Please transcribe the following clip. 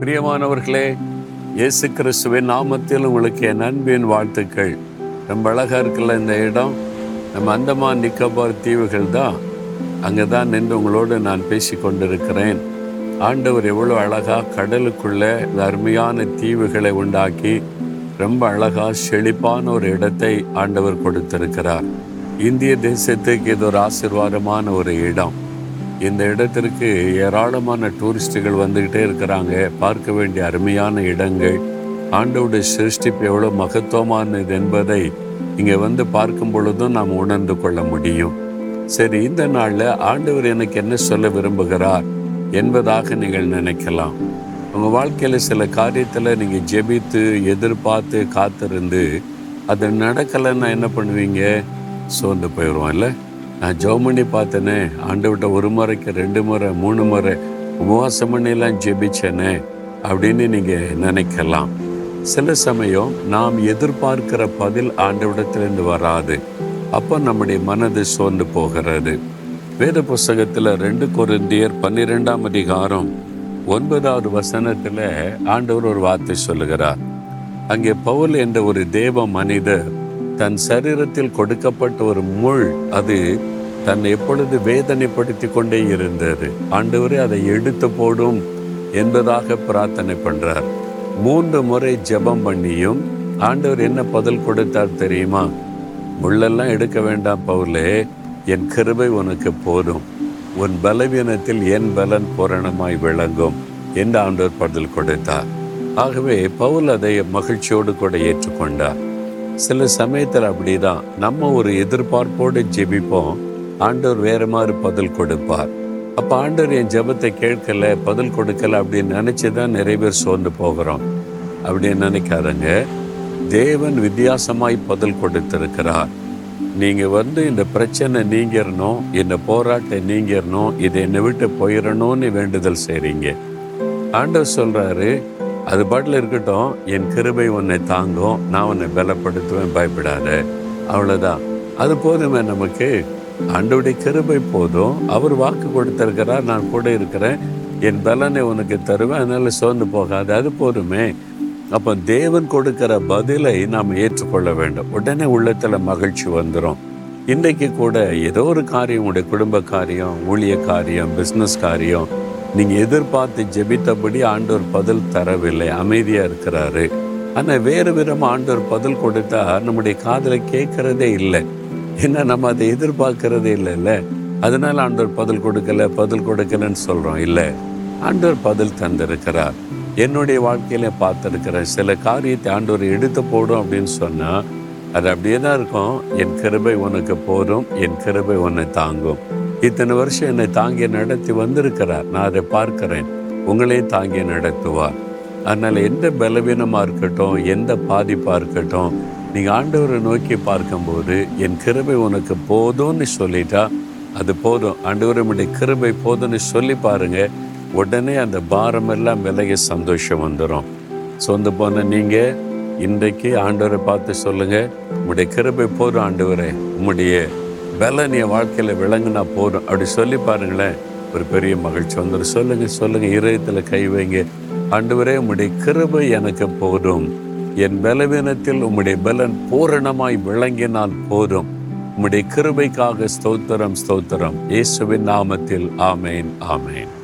பிரியமானவர்களே இயேசு கிறிஸ்துவின் நாமத்தில் உங்களுக்கு என் அன்பின் வாழ்த்துக்கள். ரொம்ப அழகாக இருக்குல்ல இந்த இடம்? நம்ம அந்தமான் நிக்கோபார் தீவுகள் தான். அங்கே தான் நின்று உங்களோடு நான் பேசி கொண்டிருக்கிறேன். ஆண்டவர் எவ்வளோ அழகாக கடலுக்குள்ளே இந்த அருமையான தீவுகளை உண்டாக்கி ரொம்ப அழகாக செழிப்பான ஒரு இடத்தை ஆண்டவர் கொடுத்திருக்கிறார். இந்திய தேசத்துக்கு இது ஒரு ஆசீர்வாதமான ஒரு இடம். இந்த இடத்திற்கு ஏராளமான டூரிஸ்டுகள் வந்துக்கிட்டே இருக்கிறாங்க. பார்க்க வேண்டிய அருமையான இடங்கள். ஆண்டவுடைய சிருஷ்டிப்பு எவ்வளோ மகத்துவமானது என்பதை இங்கே வந்து பார்க்கும் பொழுதும் நாம் உணர்ந்து கொள்ள முடியும். சரி இந்த நாளில் ஆண்டவர் எனக்கு என்ன சொல்ல விரும்புகிறார் என்பதாக நீங்கள் நினைக்கலாம். உங்கள் வாழ்க்கையில் சில காரியத்தில் நீங்கள் ஜெபித்து எதிர்பார்த்து காத்திருந்து அது நடக்கலைன்னா என்ன பண்ணுவீங்க? சோர்ந்து போயிடுவோம் இல்லை? நான் ஜெபம் பண்ணி பார்த்தேனே. ஆண்டவர்கிட்ட ஒரு முறைக்கு ரெண்டு முறை மூணு முறை உபவாசம் பண்ணிலாம் ஜெபிச்சேனே அப்படின்னு நீங்கள் நினைக்கலாம். சில சமயம் நாம் எதிர்பார்க்கிற பதில் ஆண்டவிடத்திலிருந்து வராது. அப்போ நம்முடைய மனது சோர்ந்து போகிறது. வேத புஸ்தகத்தில் ரெண்டு குருந்தியர் பன்னிரெண்டாம் அதிகாரம் ஒன்பதாவது வசனத்தில் ஆண்டவர் ஒரு வார்த்தை சொல்லுகிறார். அங்கே பவுல் என்ற ஒரு தேவ மனிதர் தன் சரீரத்தில் கொடுக்கப்பட்ட ஒரு முள் அது தன்னை எப்பொழுது வேதனைப்படுத்தி கொண்டே இருந்தது. ஆண்டவரே அதை எடுத்து போடும் என்பதாக பிரார்த்தனை பண்றார். மூன்று முறை ஜெபம் பண்ணியும் ஆண்டவர் என்ன பதில் கொடுத்தார் தெரியுமா? முள்ளெல்லாம் எடுக்க வேண்டாம் பவுலே என் கிருபை உனக்கு போதும். உன் பலவீனத்தில் என் பலன் பூரணமாய் விளங்கும் என்று ஆண்டவர் பதில் கொடுத்தார். ஆகவே பவுல் அதை மகிழ்ச்சியோடு கூட ஏற்றுக்கொண்டார். சில சமயத்தில் அப்படிதான். நம்ம ஒரு எதிர்பார்ப்போடு ஜெபிப்போம். ஆண்டவர் வேற மாதிரி பதில் கொடுப்பார். அப்போ ஆண்டவர் என் ஜெபத்தை கேட்கல பதில் கொடுக்கல அப்படின்னு நினைச்சுதான் நிறைய பேர் சோர்ந்து போகிறோம். அப்படின்னு நினைக்காதங்க. தேவன் வித்தியாசமாய் பதில் கொடுத்திருக்கிறார். நீங்கள் வந்து இந்த பிரச்சனை நீங்கிடணும் இந்த போராட்டம் நீங்கிடணும் இதை என்னை விட்டு போயிடணும்னு வேண்டுதல் செய்கிறீங்க ஆண்டவர் சொல்கிறாரு அது பாட்டில் இருக்கட்டும் என் கிருபை உன்னை தாங்கும் நான் உன்னை பலப்படுத்துவேன் பயப்படாத. அவ்வளோதான் அது போதுமே நமக்கு. ஆண்டோடைய கிருபை போதும். அவர் வாக்கு கொடுத்திருக்கிறார் நான் கூட இருக்கிறேன். என் பலனை உனக்கு தருவேன் அதனால் சோர்ந்து போகாது. அது போதுமே. அப்போ தேவன் கொடுக்கிற பதிலை நாம் ஏற்றுக்கொள்ள வேண்டும். உடனே உள்ளத்தில் மகிழ்ச்சி வந்துடும் இன்றைக்கு கூட ஏதோ ஒரு காரியம் உங்களுடைய குடும்ப காரியம் ஊழிய காரியம் பிஸ்னஸ் காரியம் நீங்கள் எதிர்பார்த்து ஜெபித்தபடி ஆண்டவர் பதில் தரவில்லை. அமைதியாக இருக்கிறாரு. ஆனால் வேறு விதமாக ஆண்டவர் பதில் கொடுத்தா நம்முடைய காதில் கேட்கறதே இல்லை. ஏன்னா நம்ம அதை எதிர்பார்க்கறதே இல்லைல்ல அதனால் ஆண்டவர் பதில் கொடுக்கல பதில் கொடுக்கலன்னு சொல்கிறோம் இல்லை. ஆண்டவர் பதில் தந்திருக்கிறார். என்னுடைய வாழ்க்கையில பார்த்துருக்கிறேன். சில காரியத்தை ஆண்டவர் எடுத்து போடும் அப்படின்னு சொன்னால் அது அப்படியே தான் இருக்கும். என் கிருபை உனக்கு போதும். என் கிருபை உன்னை தாங்கும். இத்தனை வருஷம் என்னை தாங்கி நடத்தி வந்திருக்கிறார். நான் அதை பார்க்கிறேன். உங்களையும் தாங்கி நடத்துவார். அதனால் எந்த பலவீனமாக இருக்கட்டும் எந்த பாதிப்பாக இருக்கட்டும் நீங்கள் ஆண்டவரை நோக்கி பார்க்கும்போது என் கிருபை உனக்கு போதும்னு சொல்லிட்டா அது போதும். ஆண்டவருடைய கிருபை போதும்னு சொல்லி பாருங்கள் உடனே அந்த பாரமெல்லாம் விலகி சந்தோஷம் வந்துடும் சொந்த போன நீங்கள் இன்றைக்கு ஆண்டவரை பார்த்து சொல்லுங்கள் உங்களுடைய கிருபை போதும் ஆண்டவரே. உங்களுடைய பலன் என் வாழ்க்கையில் விளங்குனா போதும். அப்படி சொல்லி பாருங்களேன். ஒரு பெரிய மகிழ்ச்சி வந்துடும் சொல்லுங்க சொல்லுங்க. இதயத்தில் கை வைங்க. ஆண்டவரே உம்முடைய கிருபை எனக்கு போதும். என் பலவீனத்தில் உம்முடைய பலன் பூரணமாய் விளங்கினால் போதும். உம்முடைய கிருபைக்காக ஸ்தோத்திரம் ஸ்தோத்திரம். இயேசுவின் நாமத்தில். ஆமேன் ஆமேன்.